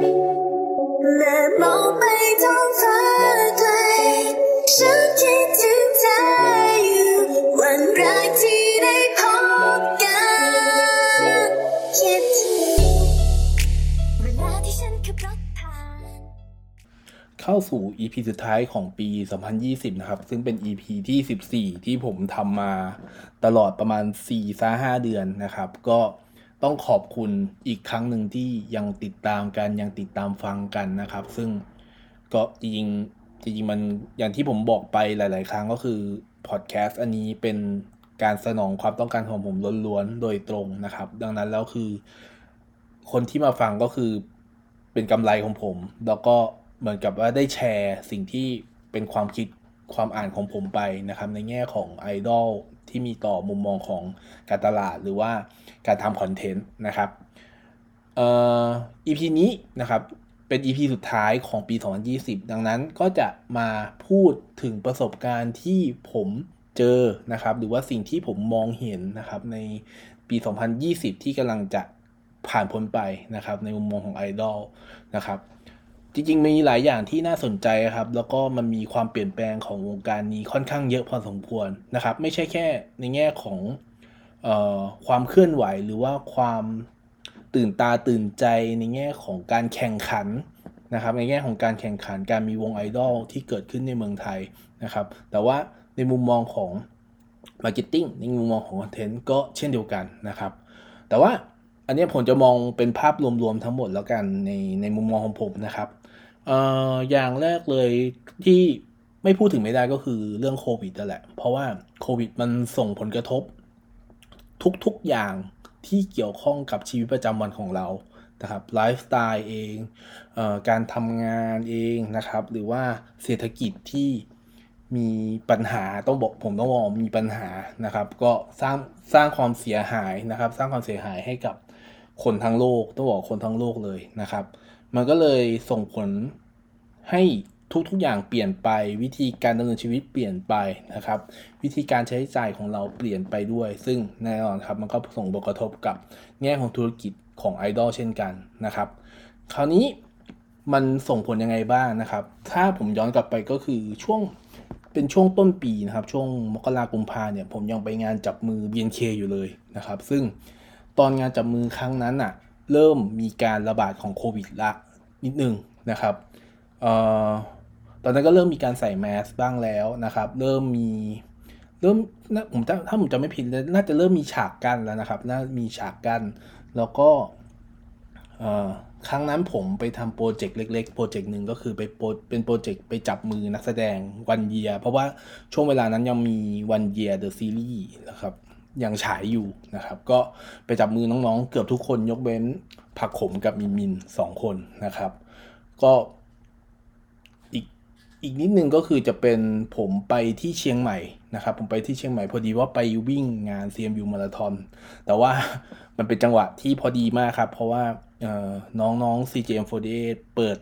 แม่มองไปท้องฟ้าด้วยฉันคิดถึงเธออยู่วันแรกที่ได้พบกันคิดถึงเวลาที่ฉันขับรถผ่าน เข้าสู่ EP สุดท้ายของปี 2020 นะครับ ซึ่งเป็น EP ที่ 14 ที่ผมทำมาตลอดประมาณ4-5เดือนนะครับ ก็ ต้องขอบคุณอีกครั้งหนึ่งที่ยังติดตามกันยังติดตามฟังกันนะครับ ซึ่งก็จริงจริงมันอย่างที่ผมบอกไปหลาย ๆ ครั้งก็คือพอดแคสต์อันนี้เป็นการสนองความต้องการของผมล้วนๆโดยตรงนะครับ ดังนั้นแล้วคือ คนที่มาฟังก็คือเป็นกำไรของผม แล้วก็เหมือนกับว่าได้แชร์สิ่งที่เป็นความคิด ความอ่านของผมไปนะครับ ในแง่ของไอดอลที่มีต่อมุมมองของการตลาดหรือว่าการทำคอนเทนต์นะครับเอ่อ EP นี้นะครับเป็น EP สุดท้ายของปี 2020 ดังนั้นก็จะมาพูดถึงประสบการณ์ที่ผมเจอนะครับ หรือว่าสิ่งที่ผมมองเห็นนะครับในปี 2020 ที่กำลังจะผ่านพ้นไปนะครับ ในมุมมองของไอดอลนะครับ จริงๆ มีหลายอย่างที่น่าสนใจครับ แล้วก็มันมีความเปลี่ยนแปลงของวงการนี้ค่อนข้างเยอะพอสมควรนะครับ ไม่ใช่แค่ในแง่ของออความเคลื่อนไหวหรือว่าความตื่นตาตื่นใจในแง่ของการแข่งขันนะครับ ในแง่ของการแข่งขันการมีวงไอดอลที่เกิดขึ้นในเมืองไทยนะครับ แต่ว่าในมุมมองของ marketing ในมุมมองของ content ก็เช่นเดียวกันนะครับ แต่ว่าอันนี้ผมจะมองเป็นภาพรวมๆทั้งหมดแล้วกันในในมุมมองของผมนะครับ เอ่ออย่างแรกเลยที่ไม่พูดถึงไม่ได้ก็คือเรื่องโควิดนั่นแหละ เพราะว่าโควิดมันส่งผลกระทบ ทุกๆอย่างที่เกี่ยวข้องกับชีวิตประจำวันของเรานะครับไลฟ์สไตล์เองเออการทำงานเองนะครับ หรือว่าเศรษฐกิจที่มีปัญหาต้องบอกผมต้องบอกมีปัญหานะครับ ก็สร้างสร้างความเสียหายนะครับ สร้างความเสียหายให้กับคนทั้งโลกต้องบอกคนทั้งโลกเลยนะครับ มันก็เลยส่งผลให้ทุกๆอย่างเปลี่ยนไปวิธีการดำเนินชีวิตเปลี่ยนไปนะครับ วิธีการใช้จ่ายของเราเปลี่ยนไปด้วย ซึ่งแน่นอนครับมันก็ส่งผลกระทบกับแง่ของธุรกิจของไอดอลเช่นกันนะครับ คราวนี้มันส่งผลยังไงบ้างนะครับ ถ้าผมย้อนกลับไปก็คือช่วงเป็นช่วงต้นปีนะครับ ช่วงมกรากุมภาเนี่ยผมยังไปงานจับมือ BNK อยู่เลยนะครับ ซึ่งตอนงานจับมือครั้งนั้นอะ เริ่มมีการระบาดของโควิดละนิดนึงนะครับเอ่อตอนนั้นก็เริ่มมีการใส่แมสบ้างแล้วนะครับ เริ่มมีเริ่มนะผมถ้าผมจำไม่ผิดเลยน่าจะเริ่มมีฉากกั้นแล้วนะครับ น่ามีฉากกั้น แล้วก็เอ่อครั้งนั้นผมไปทำโปรเจกต์เล็กๆ โปรเจกต์หนึ่งก็คือไปโปรเป็นโปรเจกต์ไปจับมือนักแสดงวันเยีย เพราะว่าช่วงเวลานั้นยังมีวันเยียเดอะซีรีส์นะครับ ยังฉายอยู่นะครับ ก็ไปจับมือน้องๆ เกือบทุกคนยกเว้นผักขมกับมินมินสองคนนะครับ ก็อีกอีกนิดนึงก็คือจะเป็นผมไปที่เชียงใหม่นะครับ ผมไปที่เชียงใหม่พอดีว่าไปวิ่งงาน CMU มาราธอนแต่ว่ามันเป็นจังหวะที่พอดีมากครับ เพราะว่าเอ่อน้องๆ CJM48 เปิด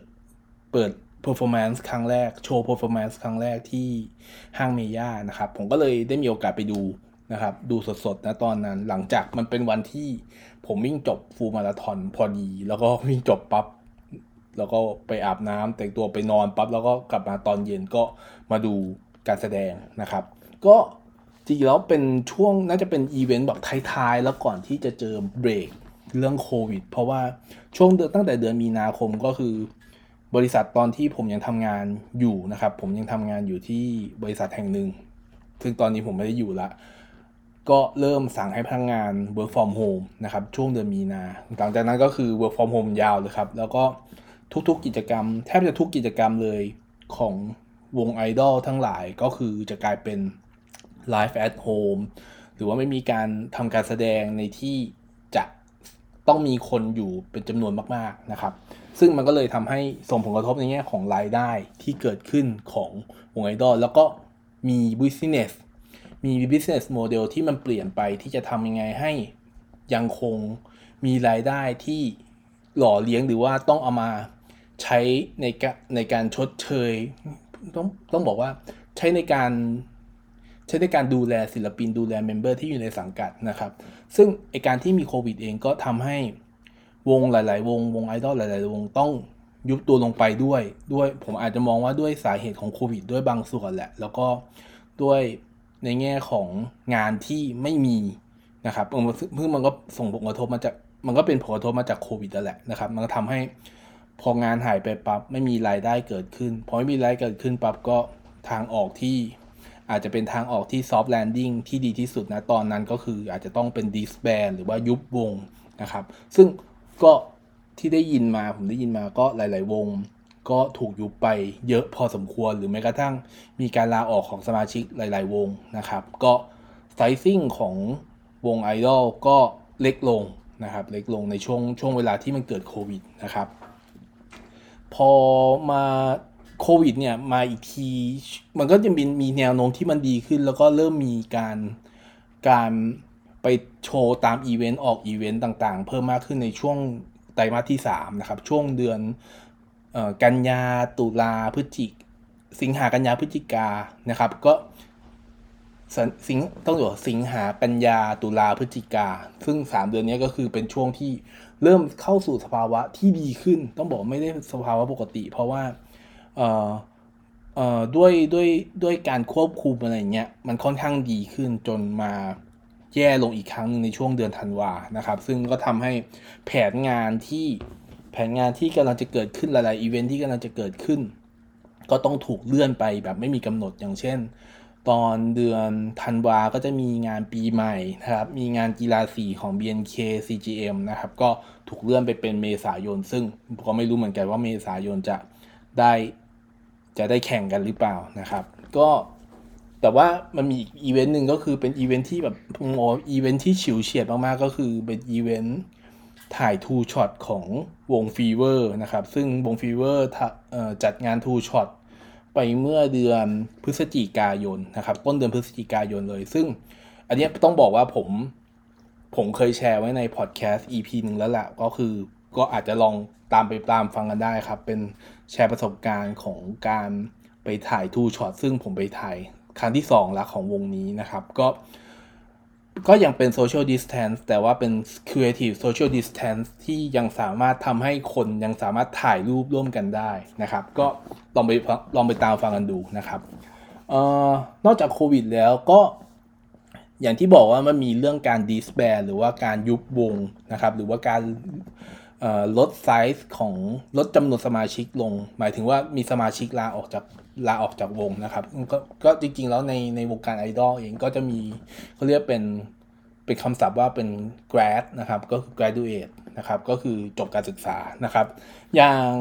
เปิด performance ครั้งแรก โชว์ performance ครั้งแรกที่ห้างเมย่านะครับ ผมก็เลยได้มีโอกาสไปดู นะครับ ดูสดๆนะตอนนั้น หลังจากมันเป็นวันที่ผมวิ่งจบฟูลมาราธอนพอดี แล้วก็วิ่งจบปั๊บแล้วก็ไปอาบน้ำแต่งตัวไปนอนปั๊บแล้วก็กลับมาตอนเย็นก็มาดูการแสดงนะครับ ก็จริงๆแล้วเป็นช่วงน่าจะเป็นอีเวนต์แบบท้ายๆ แล้วก่อนที่จะเจอเบรกเรื่องโควิด เพราะว่าช่วงเดือนตั้งแต่เดือนมีนาคมก็คือบริษัทตอนที่ผมยังทำงานอยู่นะครับ ผมยังทำงานอยู่ที่บริษัทแห่งหนึ่งซึ่งตอนนี้ผมไม่ได้อยู่ละ ก็เริ่มสั่งให้พนักงาน work from home นะครับช่วงเดือนมีนาหลังจากนั้นก็คือ work from home ยาวเลยครับ แล้วก็ทุกๆกิจกรรม แทบจะทุกกิจกรรมเลยของวงไอดอลทั้งหลายก็คือจะกลายเป็น live at home หรือว่าไม่มีการทำการแสดงในที่จะต้องมีคนอยู่เป็นจำนวนมากๆนะครับ ซึ่งมันก็เลยทำให้ส่งผลกระทบในแง่ของรายได้ที่เกิดขึ้นของวงไอดอลแล้วก็มี business มี business model ที่มันเปลี่ยนไปที่จะทำยังไงให้ยังคงมีรายได้ที่หล่อเลี้ยงหรือว่าต้องเอามาใช้ในกะในการชดเชยต้องต้องบอกว่าใช้ในการใช้ในการดูแลศิลปินดูแล member ที่อยู่ในสังกัดนะครับ ซึ่งไอการที่มีโควิดเองก็ทำให้วงหลาย ๆ วงวงไอดอลหลาย ๆ วงต้องยุบตัวลงไปด้วยด้วยผมอาจจะมองว่าด้วยสาเหตุของโควิดด้วยบางส่วนแหละ แล้วก็ด้วย ในแง่ของงานที่ไม่มีนะครับเพิ่งมันก็ส่งผลกระทบมาจากมันก็เป็นผลกระทบมาจากโควิดนั่นแหละนะครับ มันก็ทำให้พองานหายไปปั๊บไม่มีรายได้เกิดขึ้นพอไม่มีรายได้เกิดขึ้นปั๊บก็ทางออกที่อาจจะเป็นทางออกที่ soft landing ที่ดีที่สุดนะตอนนั้นก็คืออาจจะต้องเป็น disband หรือว่ายุบวงนะครับ ซึ่งก็ที่ได้ยินมาผมได้ยินมาก็หลาย ๆ วง ก็ถูกยุบไปเยอะพอสมควรหรือแม้กระทั่งมีการลาออกของสมาชิกหลาย ๆ วงนะครับ ก็ sizing ของวงไอดอลก็เล็กลงนะครับ เล็กลงในช่วงช่วงเวลาที่มันเกิดโควิดนะครับ พอมาโควิดเนี่ยมาอีกที มันก็จะมีมีแนวโน้มที่มันดีขึ้น แล้วก็เริ่มมีการการไปโชว์ตามอีเวนต์ออกอีเวนต์ต่างๆ เพิ่มมากขึ้นในช่วงไตรมาสที่3นะครับช่วงเดือน กันยาตุลาพฤศจิกสิงหากันยาพฤศจิกานะครับ ก็สิงต้องบอยู่สิงหากันยาตุลาพฤศจิกา ซึ่ง 3 เดือนนี้ก็คือเป็นช่วงที่เริ่มเข้าสู่สภาวะที่ดีขึ้น ต้องบอกไม่ได้สภาวะปกติ เพราะว่าเอ่อเอ่อด้วยด้วยด้วยการควบคุมอะไรเงี้ยมันค่อนข้างดีขึ้นจนมาแย่ลงอีกครั้งหนึงในช่วงเดือนธันวานะครับ ซึ่งก็ทำให้แผนงานที่ แผนงานที่กำลังจะเกิดขึ้นหลายๆอีเวนท์ที่กำลังจะเกิดขึ้น ก็ต้องถูกเลื่อนไปแบบไม่มีกำหนดอย่างเช่น ตอนเดือนธันวาก็จะมีงานปีใหม่นะครับ มีงานกีฬาสีของ BNK CGM นะครับ ก็ถูกเลื่อนไปเป็นเมษายน ซึ่งก็ไม่รู้เหมือนกันว่าเมษายนจะได้จะได้แข่งกันหรือเปล่านะครับ ก็แต่ว่ามันมีอีเวนต์หนึ่งก็คือเป็นอีเวนต์ที่แบบผมมองว่าอีเวนต์ที่ฉิวเฉียดมากๆ ก็คือเป็นอีเวนต์ ถ่าย two-shot ของวงฟีเวอร์นะครับ ซึ่งวงฟีเวอร์จัดงาน two-shot ไปเมื่อเดือนพฤศจิกายนนะครับ ต้นเดือนพฤศจิกายนเลย ซึ่งอันนี้ต้องบอกว่าผมผมเคยแชร์ไว้ใน podcast EP หนึ่งแล้วแหละก็คือก็อาจจะลองตามไปตามฟังกันได้ครับ เป็นแชร์ประสบการณ์ของการไปถ่าย two-shot ซึ่งผมไปถ่ายครั้งที่สองแล้วของวงนี้นะครับ ก็ ก็ยังเป็น social distance แต่ว่าเป็น creative social distance ที่ยังสามารถทำให้คนยังสามารถถ่ายรูปร่วมกันได้นะครับ ก็ลองไปลองไปตามฟังกันดูนะครับออนอกจากโควิดแล้วก็อย่างที่บอกว่ามันมีเรื่องการดีสแบรหรือว่าการยุบวงนะครับ หรือว่าการ ลดไซส์ของลดจำนวนสมาชิกลง หมายถึงว่ามีสมาชิกลาออกจากลาออกจากวงนะครับก็ก็จริงๆแล้วในในวงการไอดอลเองก็จะมีเขาเรียกเป็นเป็นคำศัพท์ว่าเป็น grad นะครับก็คือ graduate นะครับก็คือจบการศึกษานะครับ อย่าง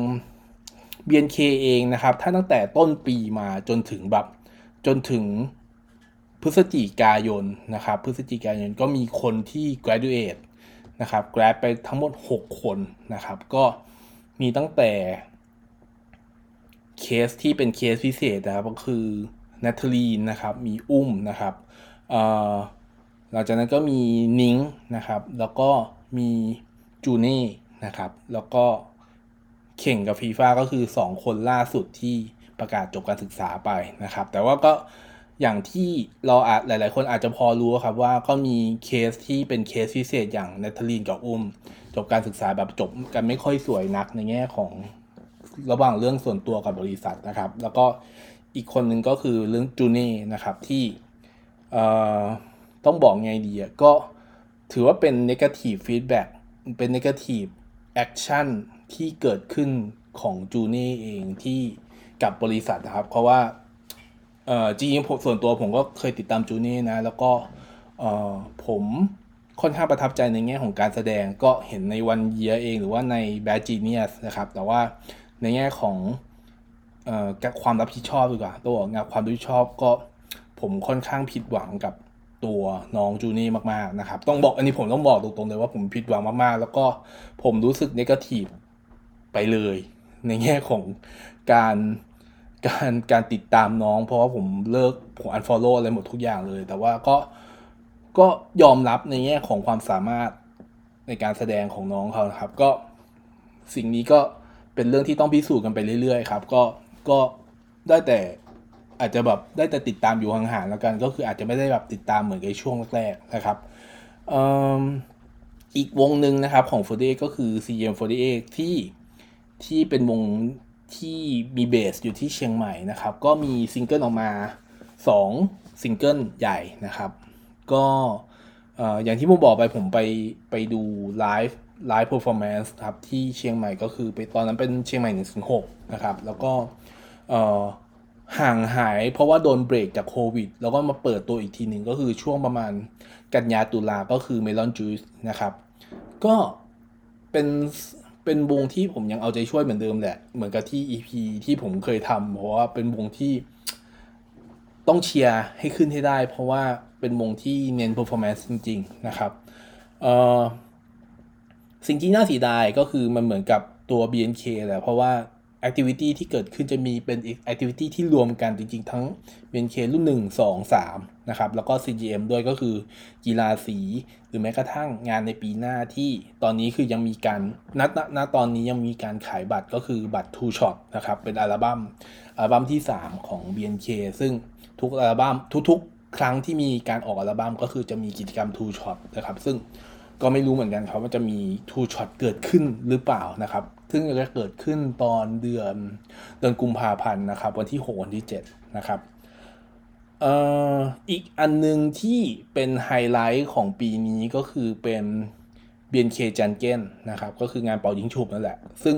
BNK เองนะครับ ถ้าตั้งแต่ต้นปีมาจนถึงแบบจนถึงพฤศจิกายนนะครับ พฤศจิกายนก็มีคนที่ graduate นะครับ grad ไปทั้งหมด 6 คนนะครับ ก็มีตั้งแต่เคสที่เป็นเคสพิเศษนะครับ ก็คือนัทลีนนะครับ มีอุ้มนะครับเอ่อหลังจากนั้นก็มีนิ้งนะครับ แล้วก็มีจูเน่นะครับ แล้วก็เข่งกับฟีฟ่าก็คือ 2 คนล่าสุดที่ประกาศจบการศึกษาไปนะครับ แต่ว่าก็ อย่างที่เราอาจหลาย ๆ คนอาจจะพอรู้ครับว่าก็มีเคสที่เป็นเคสพิเศษอย่างเนทลีนกับอุ้ม จบการศึกษาแบบจบกันไม่ค่อยสวยนักในแง่ของระหว่างเรื่องส่วนตัวกับบริษัทนะครับ แล้วก็อีกคนหนึ่งก็คือเรื่องจูเน่นะครับที่เอ่อต้องบอกไงดีก็ถือว่าเป็น negative feedback เป็น negative action ที่เกิดขึ้นของจูเน่เองที่กับบริษัทนะครับ เพราะว่า เอ่อจริงๆส่วนตัวผมก็เคยติดตามจูเน่นะ แล้วก็เอ่อผมค่อนข้างประทับใจในแง่ของการแสดงก็เห็นในวันเยียเองหรือว่าใน Bad Genius นะครับ แต่ว่าในแง่ของเอ่อความรับผิดชอบดีกว่าตัวงานความรับผิดชอบก็ผมค่อนข้างผิดหวังกับตัวน้องจูนี่มากๆนะครับ ต้องบอกอันนี้ผมต้องบอกตรงๆเลยว่าผมผิดหวังมากๆ แล้วก็ผมรู้สึกนกาทีฟไปเลย ในแง่ของการ การการติดตามน้อง เพราะว่าผมเลิกผมอันฟอลโล่อะไรหมดทุกอย่างเลย แต่ว่าก็ก็ยอมรับในแง่ของความสามารถในการแสดงของน้องเขานะครับ ก็สิ่งนี้ก็เป็นเรื่องที่ต้องพิสูจน์กันไปเรื่อยๆครับ ก็ก็ได้แต่อาจจะแบบได้แต่ติดตามอยู่ห่างๆแล้วกัน ก็คืออาจจะไม่ได้แบบติดตามเหมือนในช่วงแรกๆนะครับอ,อีกวงหนึ่งนะครับของ 48 ก็คือ CM48 ที่ที่เป็นวง ที่มีเบสอยู่ที่เชียงใหม่นะครับ ก็มีซิงเกิลออกมา 2 ซิงเกิลใหญ่นะครับ ก็เอ่อย่างที่ผมบอกไปผมไปไปดู live live performance ครับที่เชียงใหม่ก็คือไปตอนนั้นเป็นเชียงใหม่106นะครับ แล้วก็ห่างหายเพราะว่าโดนเบรกจากโควิด แล้วก็มาเปิดตัวอีกทีหนึ่งก็คือช่วงประมาณกันยาตุลาก็คือ Melon Juice นะครับ ก็เป็น เป็นวงที่ผมยังเอาใจช่วยเหมือนเดิมแหละ เหมือนกับที่ EP ที่ผมเคยทำเพราะว่าเป็นวงที่ต้องเชียร์ให้ขึ้นให้ได้ เพราะว่าเป็นวงที่เน้น performance จริง ๆ นะครับเอ่อสิ่งที่น่าเสียดายก็คือมันเหมือนกับตัว BNK แหละเพราะว่า activity ที่เกิดขึ้นจะมีเป็น activity ที่รวมกันจริงๆ ทั้ง BNK รุ่น 1 2 3 นะครับ แล้วก็ CGM ด้วยก็คือกีฬาสี หรือแม้กระทั่งงานในปีหน้าที่ตอนนี้คือยังมีการณณณตอนนี้ยังมีการขายบัตรก็คือบัตร Two Shot นะครับ เป็นอัลบั้มอัลบั้มที่ 3 ของ BNK ซึ่งทุกอัลบั้มทุกๆ ครั้งที่มีการออกอัลบั้มก็คือจะมีกิจกรรม Two Shot นะครับ ซึ่งก็ไม่รู้เหมือนกันครับว่าจะมี Two Shot เกิดขึ้นหรือเปล่านะครับ ซึ่งจะเกิดขึ้นตอนเดือนเดือนกุมภาพันธ์นะครับ วันที่ 6 วันที่ 7 นะครับเอ่ออีกอันหนึงที่เป็นไฮไลท์ของปีนี้ก็คือเป็น BNK จันเก้นนะครับ ก็คืองานเป่ายิงฉุบนั่นแหละ ซึ่ง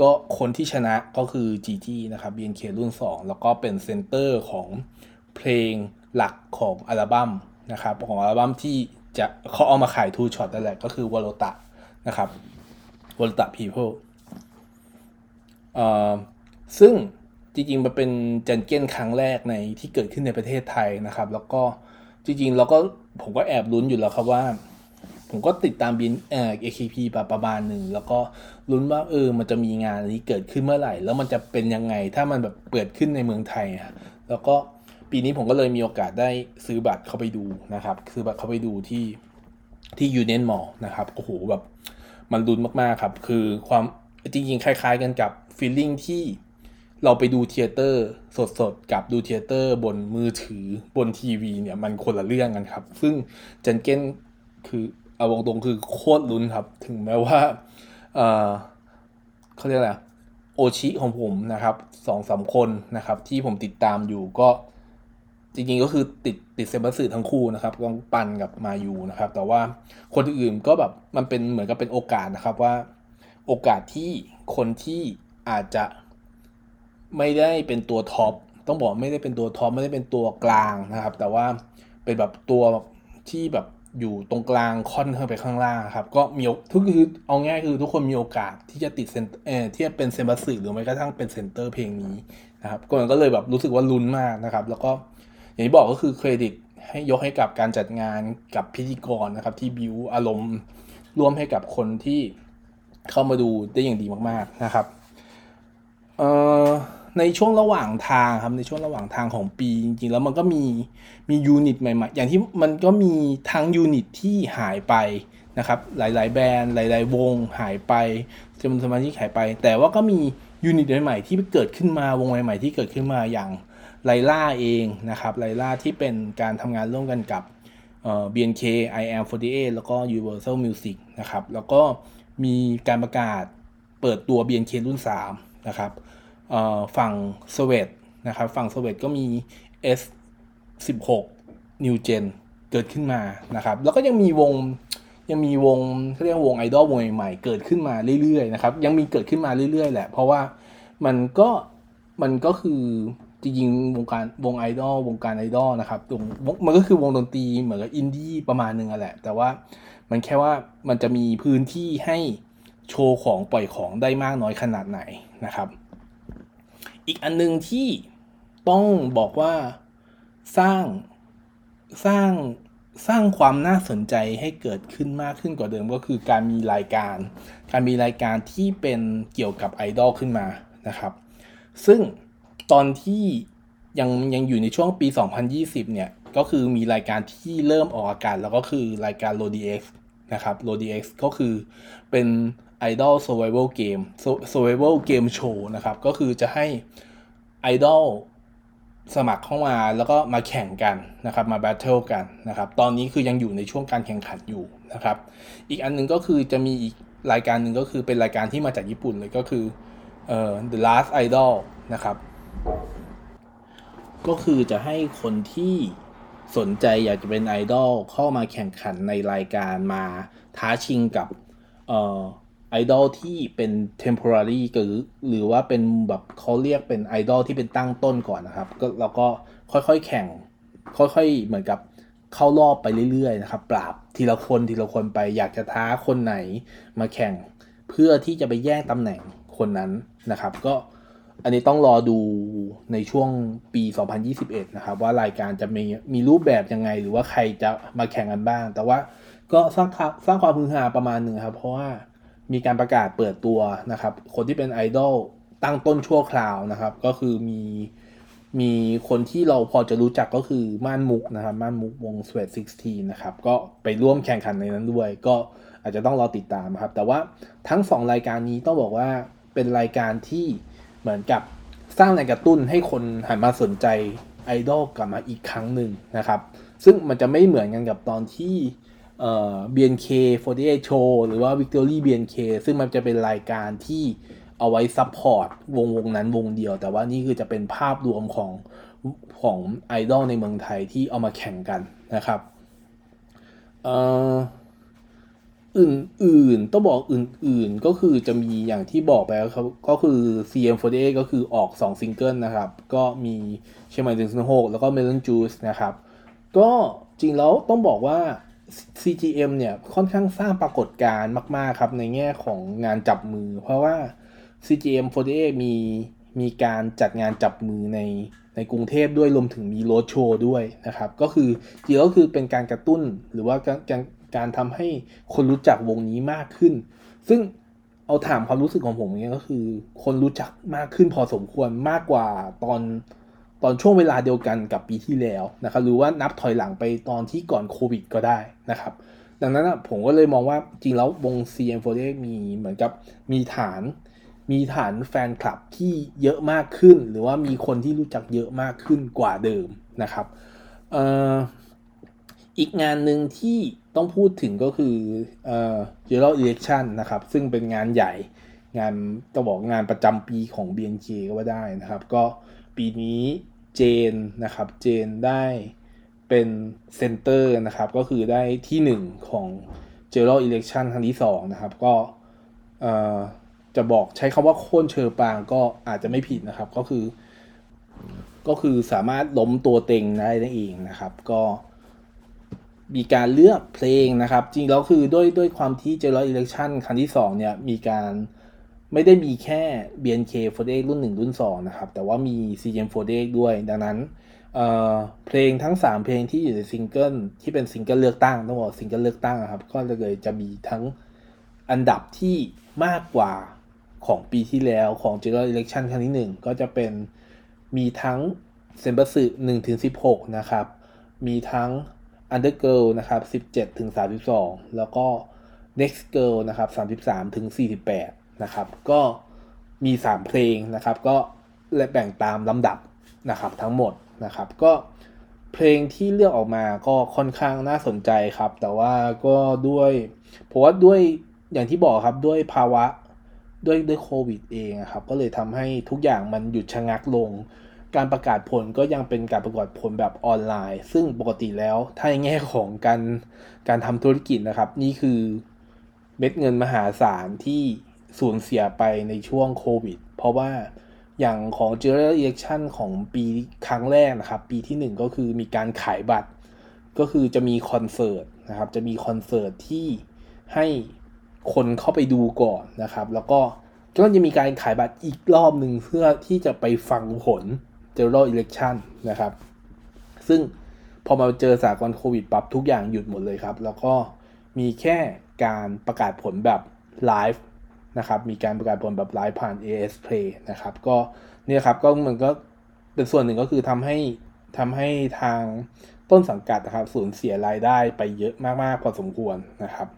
ก็คนที่ชนะก็คือ GG นะครับ BNK รุ่น 2 แล้วก็เป็นเซนเตอร์ของเพลงหลักของอัลบั้มนะครับ ของอัลบั้มที่จะเขาเอามาขาย two-shot นั่นแหละก็คือวอลตะนะครับวอลตะ People เอ่อ ซึ่งจริงๆ มันเป็นจันเก้นครั้งแรกในที่เกิดขึ้นในประเทศไทยนะครับ แล้วก็จริงๆ เราก็ผมก็แอบลุ้นอยู่แล้วครับว่า ผมก็ติดตามบินเอ่อ AKB ประมาณหนึ่ง แล้วก็ลุ้นว่าเออมันจะมีงานนี้เกิดขึ้นเมื่อไหร่ แล้วมันจะเป็นยังไงถ้ามันแบบเปิดขึ้นในเมืองไทยอะแล้วก็ปีนี้ผมก็เลยมีโอกาสได้ซื้อบัตรเข้าไปดูนะครับซื้อบัตรเข้าไปดูที่ที่ Union Mall นะครับโอ้โหแบบมันลุ้นมากๆครับ คือความ จริงๆ คล้าย ๆ กันกับ feeling ที่เราไปดู theaterสดๆ กับดูเทเตอร์บนมือถือบนทีวีเนี่ยมันคนละเรื่องกันครับ ซึ่งเจนเก้นคือเอาตรงๆคือโคตรลุ้นครับ ถึงแม้ว่าเออเขาเรียกอะไรโอชิของผมนะครับสองสามคนนะครับ ที่ผมติดตามอยู่ก็จริงๆก็คือติดติดเซบัสสึทั้งคู่นะครับต้องปันกับมายูนะครับ แต่ว่าคนอื่นก็แบบมันเป็นเหมือนกับเป็นโอกาสนะครับว่า โอกาสที่คนที่อาจจะไม่ได้เป็นตัว top ต้องบอกไม่ได้เป็นตัว top ไม่ได้เป็นตัวกลางนะครับ แต่ว่าเป็นแบบตัวที่แบบอยู่ตรงกลางค่อนข้างไปข้างล่างครับ ก็มีทุกคือเอาง่ายคือทุกคนมีโอกาสที่จะติดเซนเออที่จะเป็นเซ็มบัตสึหรือแม้กระทั่งเป็นเซนเตอร์เพลงนี้นะครับก็ก็เลยแบบรู้สึกว่าลุ้นมากนะครับ แล้วก็อย่างที่บอกก็คือเครดิตให้ยกให้กับการจัดงานกับพิธีกรนะครับ ที่บิวอารมณ์ร่วมให้กับคนที่ เข้ามาดูได้อย่างดีมากๆนะครับในช่วงระหว่างทางครับในช่วงระหว่างทางของปีจริงๆ แล้วมันก็มีมี unit ใหม่ๆ อย่างที่มันก็มีทั้ง unit ที่หายไปนะครับหลายๆ แบรนด์หลาย ๆ วงหายไปจำนวนสมาชิกหายไป แต่ว่าก็มี unit ใหม่ๆที่เกิดขึ้นมาวงใหม่ๆที่เกิดขึ้นมาอย่างไลร่าเองนะครับไลร่าที่เป็นการทำงานร่วมกันกับเอ่อ BNK IM48 แล้วก็ Universal Music นะครับแล้วก็ มีการประกาศเปิดตัว BNK รุ่น 3 นะครับฝั่งสวีดนะครับ ฝั่งสวีดก็มี S 16 New Gen เกิดขึ้นมานะครับ แล้วก็ยังมีวงยังมีวงเขาเรียกว่าวงไอดอลวงใหม่ๆเกิดขึ้นมาเรื่อยๆนะครับยังมีเกิดขึ้นมาเรื่อยๆแหละ เพราะว่ามันก็มันก็คือจริงๆวงการวงไอดอลวงการไอดอลนะครับมันก็คือวงดนตรีเหมือนกับอินดี้ประมาณนึงอะแหละ แต่ว่า มันแค่ว่ามันจะมีพื้นที่ให้โชว์ของปล่อยของได้มากน้อยขนาดไหนนะครับ อีกอันนึงที่ต้องบอกว่าสร้างสร้างสร้างความน่าสนใจให้เกิดขึ้นมากขึ้นกว่าเดิมก็คือการมีรายการ การมีรายการที่เป็นเกี่ยวกับไอดอลขึ้นมานะครับ ซึ่งตอนที่ยังยังอยู่ในช่วงปี 2020 เนี่ย ก็คือมีรายการที่เริ่มออกอากาศแล้วก็คือรายการ r o d x นะครับ r o d x ก็คือเป็น Idol Survival Game Survival Game Show นะครับ ก็คือจะให้ไอดอลสมัครเข้ามาแล้วก็มาแข่งกันนะครับ มาแบทเทิลกันนะครับ ตอนนี้คือยังอยู่ในช่วงการแข่งขันอยู่นะครับ อีกอันหนึ่งก็คือจะมีอีกรายการหนึ่งก็คือเป็นรายการที่มาจากญี่ปุ่นเลยก็คือเอ่อ The Last Idol นะครับ ก็คือจะให้คนที่ สนใจอยากจะเป็นไอดอลเข้ามาแข่งขันในรายการมาท้าชิงกับเอ่อไอดอลที่เป็น temporary หรือหรือว่าเป็นแบบเขาเรียกเป็นไอดอลที่เป็นตั้งต้นก่อนนะครับก็แล้วก็ค่อยๆแข่ง ค่อยๆเหมือนกับเข้ารอบไปเรื่อยๆนะครับปราบทีละคนทีละคนไปอยากจะท้าคนไหนมาแข่ง เพื่อที่จะไปแย่งตำแหน่งคนนั้นนะครับ ก็ อันนี้ต้องรอดูในช่วงปี 2021 นะครับ ว่ารายการจะมีมีรูปแบบยังไง หรือว่าใครจะมาแข่งกันบ้าง แต่ว่าก็สร้างสร้างความฮือฮาประมาณหนึ่งครับ เพราะว่ามีการประกาศเปิดตัวนะครับ คนที่เป็นไอดอลตั้งต้นชั่วคราวนะครับ ก็คือมีมีคนที่เราพอจะรู้จักก็คือม่านมุกนะครับม่านมุกวง Sweat 16นะครับ ก็ไปร่วมแข่งขันในนั้นด้วย ก็อาจจะต้องรอติดตามครับ แต่ว่าทั้งสองรายการนี้ต้องบอกว่าเป็นรายการที่ เหมือนกับสร้างแรงกระตุ้นให้คนหันมาสนใจไอดอลกลับมาอีกครั้งหนึ่งนะครับ ซึ่งมันจะไม่เหมือนกันกับตอนที่เอ่อ BNK48 Show หรือว่า Victory BNK ซึ่งมันจะเป็นรายการที่เอาไว้ support วงวงนั้นวงเดียว แต่ว่านี่คือจะเป็นภาพรวมของของไอดอลในเมืองไทยที่เอามาแข่งกันนะครับ เอ่อ อื่นๆ ต้องบอกอื่นๆ ก็คือจะมีอย่างที่บอกไปครับก็คือ CGM48 ก็คือออก 2 ซิงเกิลนะครับ ก็มีเชียงใหม่ 106แล้วก็ Melon Juice นะครับ ก็จริงแล้วต้องบอกว่า CGM เนี่ยค่อนข้างสร้างปรากฏการณ์มาก ๆ ครับ ในแง่ของงานจับมือ เพราะว่า CGM 48 มีมีการจัดงานจับมือในในกรุงเทพด้วยรวมถึงมีโรดโชว์ด้วยนะครับ ก็คือจริงก็คือเป็นการกระตุ้นหรือว่าการ การการทำให้คนรู้จักวงนี้มากขึ้น ซึ่งเอาถามความรู้สึกของผมเนี่ยก็คือ คนรู้จักมากขึ้นพอสมควรมากกว่าตอนตอนช่วงเวลาเดียวกันกับปีที่แล้วนะครับหรือว่านับถอยหลังไปตอนที่ก่อนโควิดก็ได้นะครับ ดังนั้นผมก็เลยมองว่าจริงแล้ววง CM48 มีเหมือนกับมีฐาน มีฐานแฟนคลับที่เยอะมากขึ้น หรือว่ามีคนที่รู้จักเยอะมากขึ้นกว่าเดิมนะครับเอ่อ อีกงานหนึ่งที่ต้องพูดถึงก็คือเอ่อ General Election นะครับ ซึ่งเป็นงานใหญ่งานต้องบอกงานประจำปีของ BNK ก็ว่าได้นะครับ ก็ปีนี้เจนนะครับ เจนได้เป็น center นะครับ ก็คือได้ที่หนึ่งของ General Election ครั้งที่สองนะครับ ก็เอ่อจะบอกใช้คำว่าโค่นเชอปางก็อาจจะไม่ผิดนะครับ ก็คือ ก็คือสามารถล้มตัวเต็งได้นั่นเองนะครับ ก็ มีการเลือกเพลงนะครับ จริงแล้วคือด้วยด้วยความที่ General Election ครั้งที่ 2 เนี่ย มีการไม่ได้มีแค่ BNK48 รุ่น 1 รุ่น 2 นะครับ แต่ว่ามี CM48 ด้วย ดังนั้นเเพลงทั้ง 3 เพลงที่อยู่ในซิงเกิลที่เป็นซิงเกิลเลือกตั้งต้องบอกซิงเกิลเลือกตั้งนะครับ ก็เลยจะมีทั้งอันดับที่มากกว่าของปีที่แล้วของ General Election ครั้งที่ 1 ก็จะเป็นมีทั้ง Senbatsu 1ถึง16 นะครับ มีทั้ง Undergirl นะครับ 17ถึง32 แล้วก็ Next Girl นะครับ 33ถึง48 นะครับ ก็มี 3 เพลงนะครับ ก็และแบ่งตามลำดับนะครับทั้งหมดนะครับ ก็เพลงที่เลือกออกมาก็ค่อนข้างน่าสนใจครับ แต่ว่าก็ด้วยเพราะว่าด้วยอย่างที่บอกครับด้วยภาวะด้วยด้วยโควิดเองอะครับ ก็เลยทำให้ทุกอย่างมันหยุดชะงักลง การประกาศผลก็ยังเป็นการประกาศผลแบบออนไลน์ ซึ่งปกติแล้วถ้าในแง่ของการการทำธุรกิจนะครับ นี่คือเม็ดเงินมหาศาลที่สูญเสียไปในช่วงโควิด เพราะว่าอย่างของ General Election ของปีครั้งแรกนะครับ ปีที่ 1 ก็คือมีการขายบัตร ก็คือจะมีคอนเสิร์ตนะครับ จะมีคอนเสิร์ตที่ให้คนเข้าไปดูก่อนนะครับ แล้วก็ก็จะมีการขายบัตรอีกรอบหนึ่งเพื่อที่จะไปฟังผล General Election นะครับ ซึ่งพอมาเจอสถานการณ์โควิดปั๊บทุกอย่างหยุดหมดเลยครับ แล้วก็มีแค่การประกาศผลแบบไลฟ์นะครับ มีการประกาศผลแบบไลฟ์ผ่าน AS Play นะครับ ก็เนี่ยครับก็มันก็เป็นส่วนหนึ่งก็คือทำให้ทำให้ทางต้นสังกัดนะครับสูญเสียรายได้ไปเยอะมากๆพอสมควรนะครับ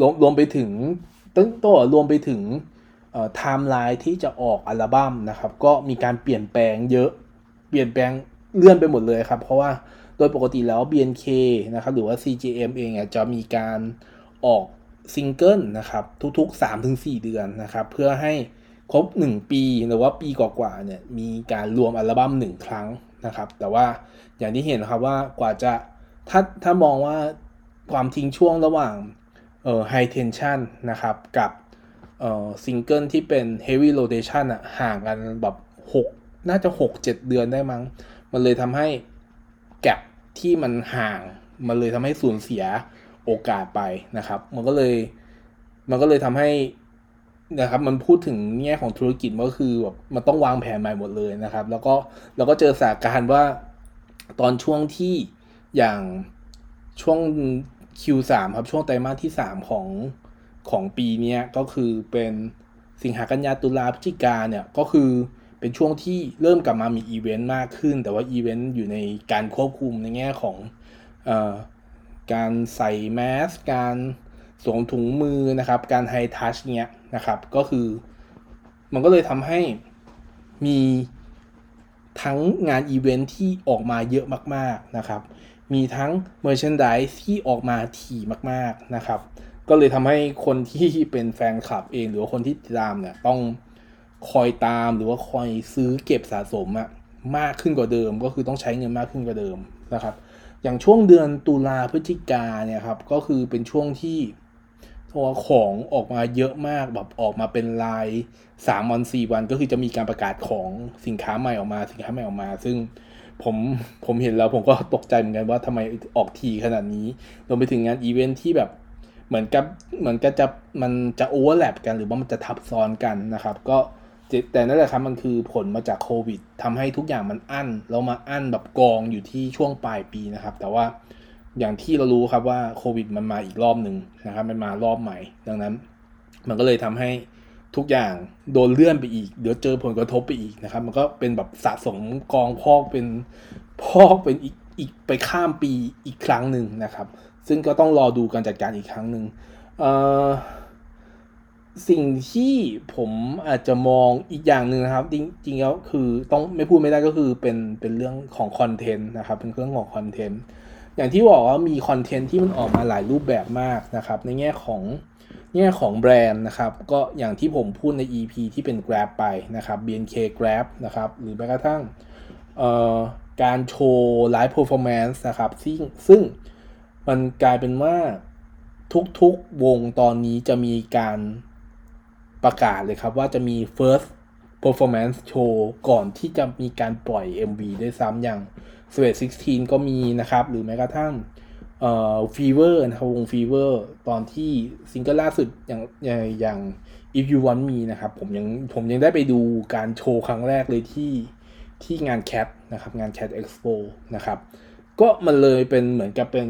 รวมรวมไปถึงตั้งตัวรวมไปถึง ไทม์ไลน์ที่จะออกอัลบั้มนะครับ ก็มีการเปลี่ยนแปลงเยอะ เปลี่ยนแปลงเลื่อนไปหมดเลยครับ เพราะว่าโดยปกติแล้ว BNK นะครับหรือว่า CGM เองจะมีการออกซิงเกิลนะครับทุกๆ 3-4 เดือนนะครับ เพื่อให้ครบ 1 ปีหรือว่าปีกว่าๆเนี่ยมีการรวมอัลบั้ม1 ครั้งนะครับ แต่ว่าอย่างที่เห็นครับว่ากว่าจะถ้าถ้ามองว่าความทิ้งช่วงระหว่างเอ่อ High Tension นะครับกับ เอ่อซิงเกิลที่เป็น Heavy Rotation อะห่างกันแบบ6น่าจะ 6-7 เดือนได้มั้ง มันเลยทำให้แกลบที่มันห่าง มันเลยทำให้สูญเสียโอกาสไปนะครับ มันก็เลยมันก็เลยทำให้นะครับมันพูดถึงแง่ของธุรกิจมันก็คือแบบมันต้องวางแผนใหม่หมดเลยนะครับ แล้วก็เราก็เจอสถานการณ์ว่าตอนช่วงที่อย่างช่วง Q3 ครับช่วงไตรมาสที่ 3 ของ ของปีนี้ก็คือเป็นสิงหากันยาตุลาพฤศจิกาเนี่ยก็คือเป็นช่วงที่เริ่มกลับมามีอีเวนต์มากขึ้น แต่ว่าอีเวนต์อยู่ในการควบคุมในแง่ของออการใส่แมส การสวมถุงมือนะครับ การ hi-touch เนี้ยนะครับ ก็คือ มันก็เลยทำให้มีทั้งงานอีเวนท์ที่ออกมาเยอะมาก ๆนะครับ มีทั้ง merchandise ที่ออกมาถี่มาก ๆนะครับ ก็เลยทำให้คนที่เป็นแฟนคลับเอง หรือว่าคนที่ตามเนี่ยต้องคอยตามหรือว่าคอยซื้อเก็บสะสมอะมากขึ้นกว่าเดิม ก็คือต้องใช้เงินมากขึ้นกว่าเดิมนะครับ อย่างช่วงเดือนตุลาพฤศจิกาเนี่ยครับก็คือเป็นช่วงที่ตัวของออกมาเยอะมากแบบออกมาเป็นลายสามวันสี่วันก็คือจะมีการประกาศของสินค้าใหม่ออกมาสินค้าใหม่ออกมา ซึ่งผมผมเห็นแล้วผมก็ตกใจเหมือนกันว่าทำไมออกทีขนาดนี้รวมไปถึงงานอีเวนท์ที่แบบ เหมือนกับเหมือนกับจะมันจะ overlap กันหรือว่ามันจะทับซ้อนกันนะครับ ก็แต่นั่นแหละครับมันคือผลมาจากโควิดทำให้ทุกอย่างมันอั้นแล้วมาอั้นแบบกองอยู่ที่ช่วงปลายปีนะครับ แต่ว่าอย่างที่เรารู้ครับว่าโควิดมันมาอีกรอบหนึ่งนะครับ มันมารอบใหม่ ดังนั้น มันก็เลยทำให้ทุกอย่างโดนเลื่อนไปอีก เดี๋ยวเจอผลกระทบไปอีกนะครับ มันก็เป็นแบบสะสมกองพอกเป็นพอกเป็นอีกอีกไปข้ามปีอีกครั้งหนึ่งนะครับ ซึ่งก็ต้องรอดูการจัดการอีกครั้งหนึ่งสิ่งที่ผมอาจจะมองอีกอย่างหนึ่งนะครับ จริงๆแล้วคือต้องไม่พูดไม่ได้ก็คือเป็นเป็นเรื่องของคอนเทนต์นะครับ เป็นเรื่องของคอนเทนต์อย่างที่บอกว่ามีคอนเทนต์ที่มันออกมาหลายรูปแบบมากนะครับ ในแง่ของแง่ของแบรนด์นะครับ ก็อย่างที่ผมพูดใน EP ที่เป็น Grab ไปนะครับ BNK Grab นะครับหรือแม้กระทั่งการโชว์ live performance นะครับซึ่งซึ่ง มันกลายเป็นว่าทุกๆวงตอนนี้จะมีการประกาศเลยครับว่าจะมี first performance show ก่อนที่จะมีการปล่อย MV ด้วยซ้ำอย่าง Sweet 16 ก็มีนะครับ หรือแม้กระทั่งเอ่อ Fever นะครับวง Fever ตอนที่ซิงเกิลล่าสุดอย่างอย่างอย่าง If You Want Me นะครับ ผมยังผมยังได้ไปดูการโชว์ครั้งแรกเลยที่ที่งาน Cat นะครับ งาน Cat Expo นะครับ ก็มันเลยเป็นเหมือนกับเป็น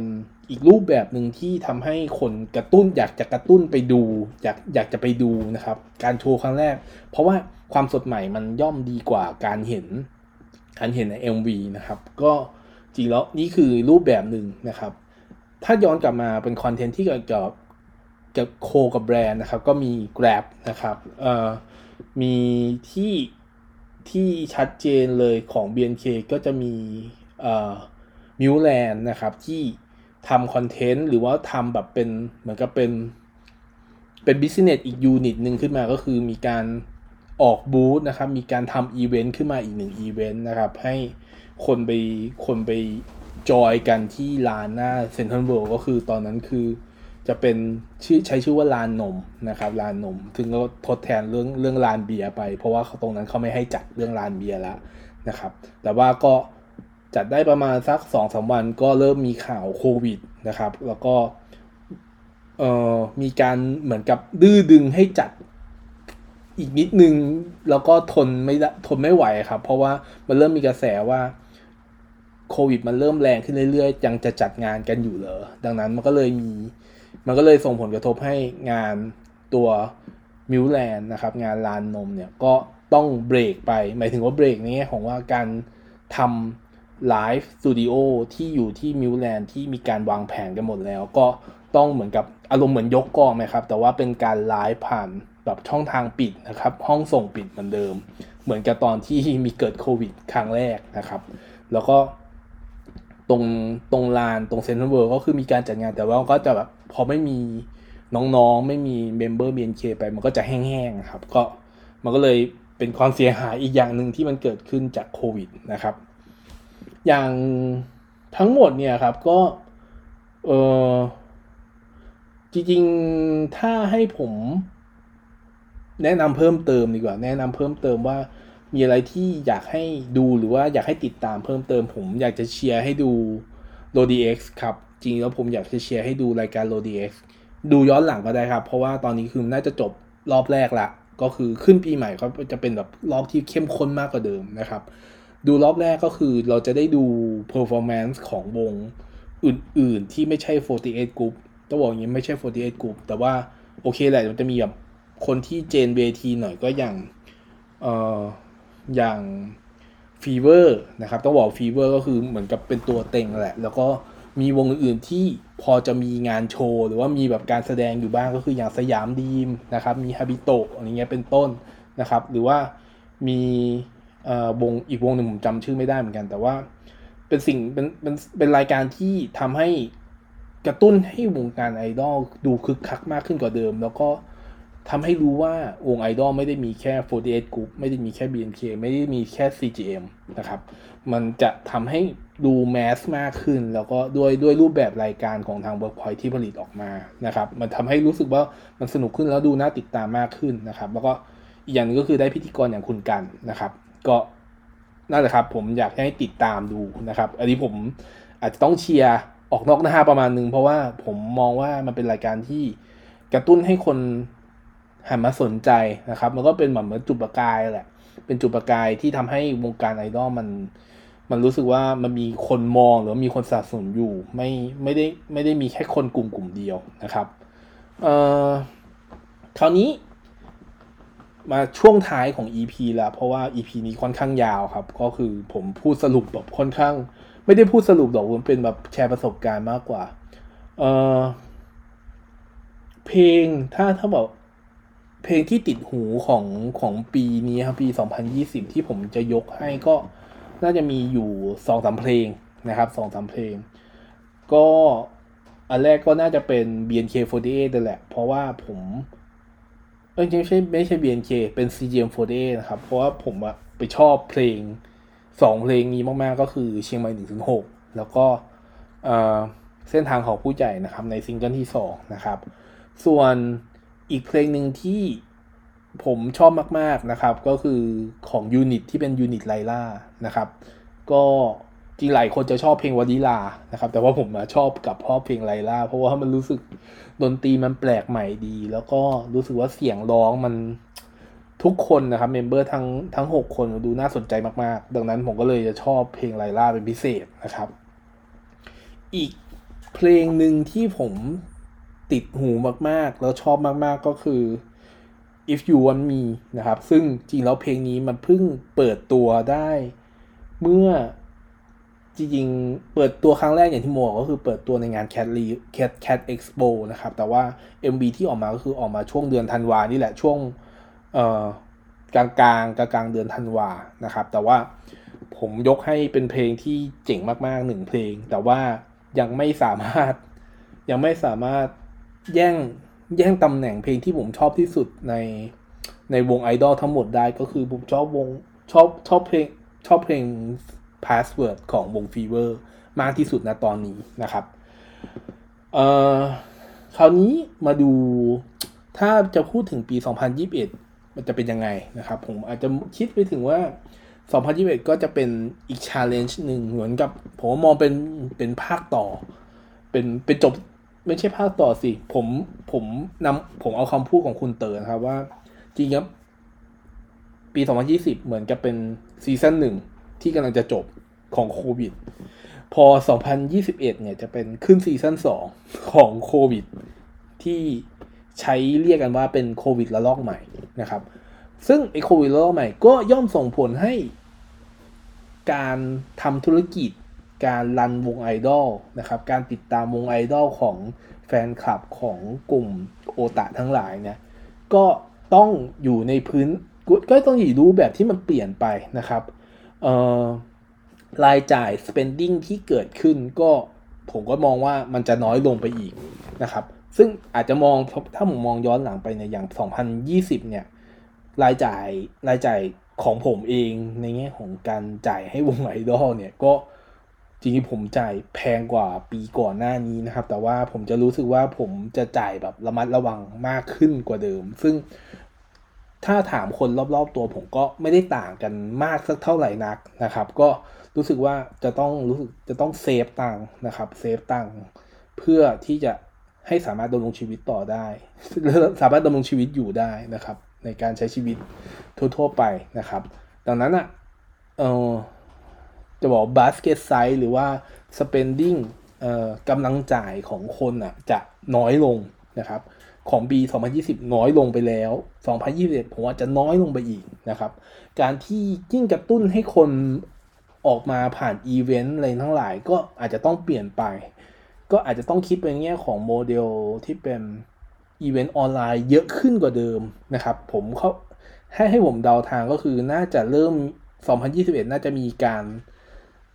อีกรูปแบบหนึ่งที่ทำให้คนกระตุ้นอยากจะกระตุ้นไปดู อยากอยากจะไปดูนะครับ การโชว์ครั้งแรก เพราะว่าความสดใหม่มันย่อมดีกว่าการเห็นการเห็นใน MV นะครับ ก็จริงแล้วนี่คือรูปแบบหนึ่งนะครับ ถ้าย้อนกลับมาเป็น content ที่เกี่ยวกับกับ co กับแบรนด์นะครับ ก็มี Grab นะครับเอ่อมีที่ที่ชัดเจนเลยของ BNK ก็จะมีเอ่อ Milk Land นะครับที่ ทำ content หรือว่าทำแบบเป็นเหมือนกับเป็นเป็น business อีก unit หนึ่งขึ้นมาก็คือมีการออกบูธนะครับ มีการทำอีเวนต์ขึ้นมาอีกหนึ่งอีเวนต์นะครับ ให้คนไปคนไปจอยกันที่ลานหน้าเซ็นทรัลเวิลด์ก็คือตอนนั้นคือจะเป็นชื่อใช้ชื่อว่าลานนมนะครับลานนมถึงก็ทดแทนเรื่องเรื่องลานเบียร์ไป เพราะว่าตรงนั้นเขาไม่ให้จัดเรื่องลานเบียร์แล้วนะครับ แต่ว่าก็ จัดได้ประมาณสักสองสามวันก็เริ่มมีข่าวโควิดนะครับ แล้วก็เอ่อมีการเหมือนกับดื้อดึงให้จัดอีกนิดนึง แล้วก็ทนไม่ทนไม่ไหวครับ เพราะว่ามันเริ่มมีกระแสว่าโควิดมันเริ่มแรงขึ้นเรื่อยๆ ยังจะจัดงานกันอยู่เหรอ ดังนั้นมันก็เลยมี มันก็เลยส่งผลกระทบให้งานตัว Milk Land นะครับ งานลานนมเนี่ย ก็ต้องเบรกไป หมายถึงว่าเบรกในแง่ของว่าการทำ live studio ที่อยู่ที่ Milk Land ที่มีการวางแผนกันหมดแล้ว ก็ต้องเหมือนกับอารมณ์เหมือนยกกองไหมครับ แต่ว่าเป็นการไลฟ์ผ่านแบบช่องทางปิดนะครับ ห้องส่งปิดเหมือนเดิม เหมือนกับตอนที่มีเกิดโควิดครั้งแรกนะครับ แล้วก็ตรงตรงลานตรงเซ็นทรัลเวิลด์ก็คือมีการจัดงานแต่ว่าก็จะแบบพอไม่มีน้องๆ ไม่มีเมมเบอร์ BNK ไปมันก็จะแห้งๆครับ ก็มันก็เลยเป็นความเสียหายอีกอย่างหนึ่งที่มันเกิดขึ้นจากโควิดนะครับ อย่างทั้งหมดเนี่ยครับก็เออจริงๆถ้าให้ผมแนะนำเพิ่มเติมดีกว่า แนะนำเพิ่มเติมว่ามีอะไรที่อยากให้ดูหรือว่าอยากให้ติดตามเพิ่มเติม ผมอยากจะเชียร์ให้ดู r o d x ครับ จริงแล้วผมอยากจะเชียร์ให้ดูรายการ r o d x ดูย้อนหลังก็ได้ครับ เพราะว่าตอนนี้คือน่าจะจบรอบแรกละ ก็คือขึ้นปีใหม่ก็จะเป็นแบบรอบที่เข้มข้นมากกว่าเดิมนะครับ ดูรอบแรกก็คือเราจะได้ดู performance ของวงอื่น ๆ ที่ไม่ใช่ 48 group ต้องบอกอย่างนี้ไม่ใช่ 48 group แต่ว่าโอเคแหละมันจะมีแบบคนที่เจนเวทีหน่อยก็อย่างเอ่ออย่าง Fever นะครับต้องบอก Fever ก็คือเหมือนกับเป็นตัวเต็งแหละ แล้วก็มีวงอื่นๆที่พอจะมีงานโชว์ หรือว่ามีแบบการแสดงอยู่บ้างก็คืออย่าง Siam Dream นะครับ มี Hatobito อะไรเงี้ยเป็นต้นนะครับ หรือว่ามี วงอีกวงหนึ่งผมจำชื่อไม่ได้เหมือนกัน แต่ว่าเป็นสิ่งเป็นเป็นเป็นรายการที่ทำให้กระตุ้นให้วงการไอดอลดูคึกคักมากขึ้นกว่าเดิม แล้วก็ทำให้รู้ว่าวงไอดอลไม่ได้มีแค่ 48 Group ไม่ได้มีแค่ BNK ไม่ได้มีแค่ CGM นะครับ มันจะทำให้ดูแมสมากขึ้น แล้วก็ด้วยด้วยรูปแบบรายการของทาง Workpoint ที่ผลิตออกมานะครับ มันทำให้รู้สึกว่ามันสนุกขึ้นแล้วดูน่าติดตามมากขึ้นนะครับ แล้วก็อีกอย่างนึงก็คือได้พิธีกรอย่างคุณกันนะครับ ก็นั่นแหละครับ ผมอยากให้ติดตามดูนะครับ อันนี้ผมอาจจะต้องเชียร์ออกนอกหน้าประมาณนึง เพราะว่าผมมองว่ามันเป็นรายการที่กระตุ้นให้คนหันมาสนใจนะครับ มันก็เป็นเหมือนจุดประกายแหละ เป็นจุดประกายที่ทำให้วงการไอดอลมัน มันรู้สึกว่ามันมีคนมองหรือมีคนสนับสนุนอยู่ ไม่ไม่ได้ไม่ได้มีแค่คนกลุ่มกลุ่มเดียวนะครับ เอ่อคราวนี้ มาช่วงท้ายของ EP แล้วเพราะว่า EP นี้ค่อนข้างยาวครับ ก็คือผมพูดสรุปแบบค่อนข้าง ไม่ได้พูดสรุปหรอกผมเป็นแบบแชร์ประสบการณ์มากกว่า เออเพลงถ้าถ้าบอกเพลงที่ติดหูของของปีนี้ครับปี 2020 ที่ผมจะยกให้ก็น่าจะมีอยู่สองสามเพลงนะครับสองสามเพลง ก็อันแรกก็น่าจะเป็น BNK48 นั่นแหละ เพราะว่าผม เออไม่ใช่ไม่ใช่ BNK เป็น CGM48 นะครับ เพราะว่าผมอะไปชอบเพลงสองเพลงนี้มาก ๆ ก็คือเชียงใหม่หนึ่งถึงหกแล้วก็เอ่อเส้นทางของผู้ใหญ่นะครับ ในซิงเกิลที่สองนะครับ ส่วนอีกเพลงหนึ่งที่ผมชอบมาก ๆ นะครับ ก็คือของ unit ที่เป็น unit Lyra นะครับ ก็จริงหลายคนจะชอบเพลงวานิลานะครับ แต่ว่าผมชอบ กลับชอบเพลง Lyra เพราะว่ามันรู้สึก ดนตรีมันแปลกใหม่ดี แล้วก็รู้สึกว่าเสียงร้องมันทุกคนนะครับ member ทั้งทั้งหกคนดูน่าสนใจมากๆ ดังนั้นผมก็เลยจะชอบเพลง Lyra เป็นพิเศษนะครับ อีกเพลงหนึ่งที่ผมติดหูมากๆ แล้วชอบมากๆก็คือ if you want me นะครับ ซึ่งจริงแล้วเพลงนี้มันเพิ่งเปิดตัวได้เมื่อ จริงๆ เปิดตัวครั้งแรกอย่างที่โมบอกก็คือเปิดตัวในงาน Cat Re Cat Cat Expo นะครับ แต่ว่า MV ที่ออกมาก็คือออกมาช่วงเดือนธันวานี่แหละช่วงเอ่อกลางกลางกลางกลางเดือนธันวานะครับ แต่ว่าผมยกให้เป็นเพลงที่เจ๋งมากๆหนึ่งเพลง แต่ว่ายังไม่สามารถยังไม่สามารถแย่งแย่งตำแหน่งเพลงที่ผมชอบที่สุดในในวงไอดอลทั้งหมดได้ก็คือผมชอบวงชอบชอบเพลงชอบเพลง Password ของวง Fever มากที่สุดนะตอนนี้นะครับ เอ่อ คราวนี้มาดูถ้าจะพูดถึงปี 2021 มันจะเป็นยังไงนะครับ ผมอาจจะคิดไปถึงว่า 2021 ก็จะเป็นอีก challenge หนึ่งเหมือนกับ ผมมองเป็นเป็นภาคต่อ เป็นเป็นจบไม่ใช่ภาคต่อสิ ผมผมนำผมเอาคำพูดของคุณเต๋อนะครับว่า จริงครับ ปี 2020 เหมือนกับเป็นซีซั่นหนึ่ง ที่กำลังจะจบของโควิด พอ 2021 เนี่ยจะเป็นขึ้นซีซั่น2 ของโควิด ที่ใช้เรียกกันว่าเป็นโควิดระลอกใหม่นะครับ ซึ่งไอโควิดระลอกใหม่ก็ย่อมส่งผลให้การทำธุรกิจ การรันวงไอดอลนะครับ การติดตามวงไอดอลของแฟนคลับของกลุ่มโอตะทั้งหลายเนี่ยก็ต้องอยู่ในพื้นก็ต้องอยู่รูปแบบที่มันเปลี่ยนไปนะครับ รายจ่าย spending ที่เกิดขึ้นก็ผมก็มองว่ามันจะน้อยลงไปอีกนะครับ ซึ่งอาจจะมองถ้าผมมองย้อนหลังไปในอย่าง 2020 เนี่ย รายจ่ายรายจ่ายของผมเองในแง่ของการจ่ายให้วงไอดอลเนี่ยก็จริงๆผมจ่ายแพงกว่าปีก่อนหน้านี้นะครับ แต่ว่าผมจะรู้สึกว่าผมจะจ่ายแบบระมัดระวังมากขึ้นกว่าเดิม ซึ่ง ถ้าถามคนรอบๆตัวผมก็ไม่ได้ต่างกันมากสักเท่าไหร่นักนะครับ ก็รู้สึกว่าจะต้องรู้สึกจะต้อง save ตังค์นะครับ save ตังค์เพื่อที่จะให้สามารถดำรงชีวิตต่อได้สามารถดำรงชีวิตอยู่ได้นะครับ ในการใช้ชีวิตทั่วๆไปนะครับ ดังนั้นอะเออจะบอก basket size หรือว่า spending เอ่อกำลังจ่ายของคนอะจะน้อยลงนะครับ ของปี2020 น้อยลงไปแล้ว 2021 ผมว่าจะน้อยลงไปอีกนะครับ การที่ยิ่งกระตุ้นให้คนออกมาผ่านอีเวนต์อะไรทั้งหลายก็อาจจะต้องเปลี่ยนไป ก็อาจจะต้องคิดเป็นแง่ของโมเดลที่เป็นอีเวนต์ออนไลน์เยอะขึ้นกว่าเดิมนะครับ ผมเขาให้ให้ผมเดาทางก็คือน่าจะเริ่ม 2021 น่าจะมีการ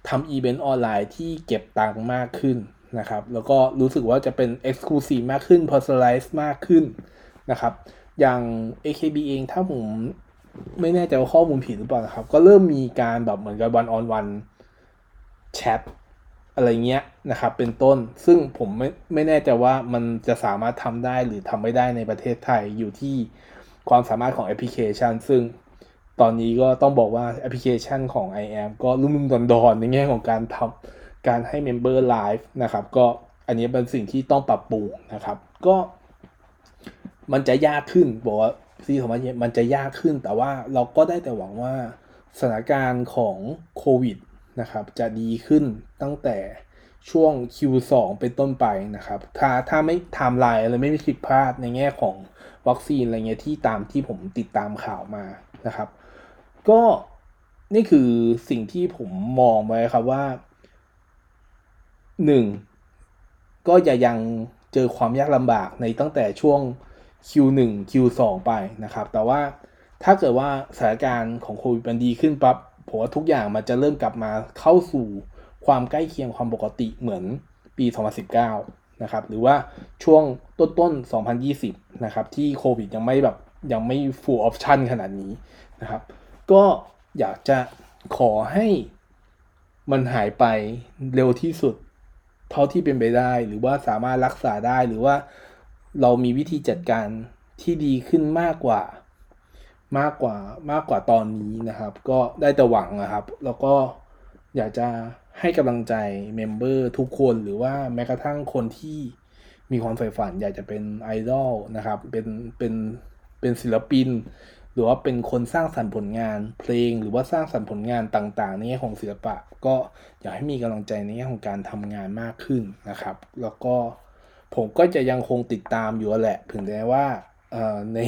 ทำอีเวนต์ออนไลน์ที่เก็บตังค์มากขึ้น นะครับ แล้วก็รู้สึกว่าจะเป็น Exclusive มากขึ้น Personalize มากขึ้นนะครับ อย่าง AKB เองถ้าผมไม่แน่ใจว่าข้อมูลผิดหรือเปล่านะครับ ก็เริ่มมีการแบบเหมือนกับ one-on-one chat อะไรเงี้ยนะครับ เป็นต้นซึ่งผมไม่ไม่แน่ใจว่ามันจะสามารถทำได้หรือทำไม่ได้ในประเทศไทยอยู่ที่ความสามารถของแอปพลิเคชัน ซึ่งตอนนี้ก็ต้องบอกว่าแอปพลิเคชันของ iAM ก็ลุ่มๆดอนๆในแง่ของการทำ การให้ member live นะครับก็อันนี้เป็นสิ่งที่ต้องปรับปรุงนะครับ ก็มันจะยากขึ้นบอกว่าซีของมันมันจะยากขึ้น แต่ว่าเราก็ได้แต่หวังว่าสถานการณ์ของโควิดนะครับจะดีขึ้นตั้งแต่ช่วง Q2 เป็นต้นไปนะครับ ถ้าถ้าไม่ไทม์ไลน์อะไรไม่มีผิดพลาดในแง่ของวัคซีนอะไรเงี้ยที่ตามที่ผมติดตามข่าวมานะครับ ก็นี่คือสิ่งที่ผมมองไว้ครับว่า หนึ่งก็อย่ายังเจอความยากลำบากในตั้งแต่ช่วง Q1 Q2 ไปนะครับ แต่ว่าถ้าเกิดว่าสถานการณ์ของโควิดมันดีขึ้นปั๊บผมว่าทุกอย่างมันจะเริ่มกลับมาเข้าสู่ความใกล้เคียงความปกติเหมือนปี 2019 นะครับ หรือว่าช่วงต้นต้น 2020 นะครับ ที่โควิดยังไม่แบบยังไม่ full option ขนาดนี้นะครับ ก็อยากจะขอให้มันหายไปเร็วที่สุด เท่าที่เป็นไปได้ หรือว่าสามารถรักษาได้หรือว่าเรามีวิธีจัดการที่ดีขึ้นมากกว่ามากกว่ามากกว่าตอนนี้นะครับ ก็ได้แต่หวังนะครับ แล้วก็อยากจะให้กำลังใจเมมเบอร์ทุกคนหรือว่าแม้กระทั่งคนที่มีความใฝ่ฝัน อยากจะเป็นไอดอลนะครับ เป็นเป็นเป็นศิลปิน หรือว่าเป็นคนสร้างสรรค์ผลงานเพลงหรือว่าสร้างสรรค์ผลงานต่างๆในแง่ของศิลปะ ก็อยากให้มีกำลังใจในแง่ของการทำงานมากขึ้นนะครับ แล้วก็ผมก็จะยังคงติดตามอยู่แหละ ถึงแม้ว่าใน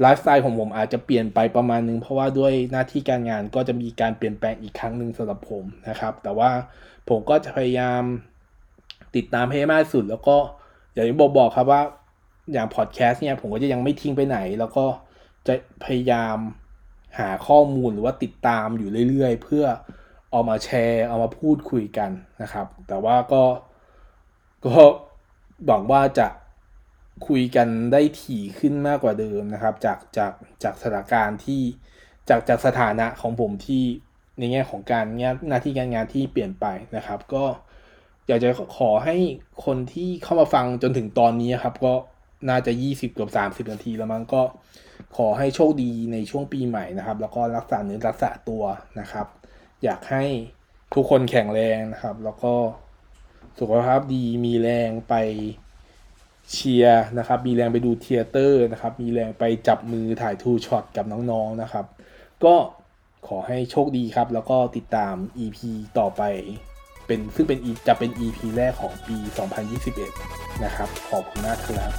ไลฟ์สไตล์ของผมอาจจะเปลี่ยนไปประมาณนึง เพราะว่าด้วยหน้าที่การงานก็จะมีการเปลี่ยนแปลงอีกครั้งหนึ่งสำหรับผมนะครับ แต่ว่าผมก็จะพยายามติดตามให้มากสุด แล้วก็อย่างที่บอกบอกครับว่าอย่างพอดแคสต์เนี่ยผมก็จะยังไม่ทิ้งไปไหน แล้วก็ จะพยายามหาข้อมูลหรือว่าติดตามอยู่เรื่อยๆ เพื่อเอามาแชร์ เอามาพูดคุยกันนะครับ แต่ว่าก็ก็หวังว่าจะคุยกันได้ถี่ขึ้นมากกว่าเดิมนะครับ จากจากจากสถานการณ์ที่จากจากสถานะของผมที่ในแง่ของการงานหน้าที่การงานที่เปลี่ยนไปนะครับ ก็อยากจะขอให้คนที่เข้ามาฟังจนถึงตอนนี้ครับ ก็ น่าจะ 20เกือบ30 นาทีแล้วมั้งก็ขอให้โชคดีในช่วงปีใหม่นะครับ แล้วก็รักษาเนื้อรักษาตัวนะครับ อยากให้ทุกคนแข็งแรงนะครับ แล้วก็สุขภาพดีมีแรงไปเชียร์นะครับ มีแรงไปดู theater นะครับ มีแรงไปจับมือถ่าย two-shot กับน้องๆนะครับ ก็ขอให้โชคดีครับ แล้วก็ติดตาม EP ต่อไป เป็นซึ่งเป็นจะเป็น EP แรกของปี 2021 นะครับ ขอบคุณมากครับ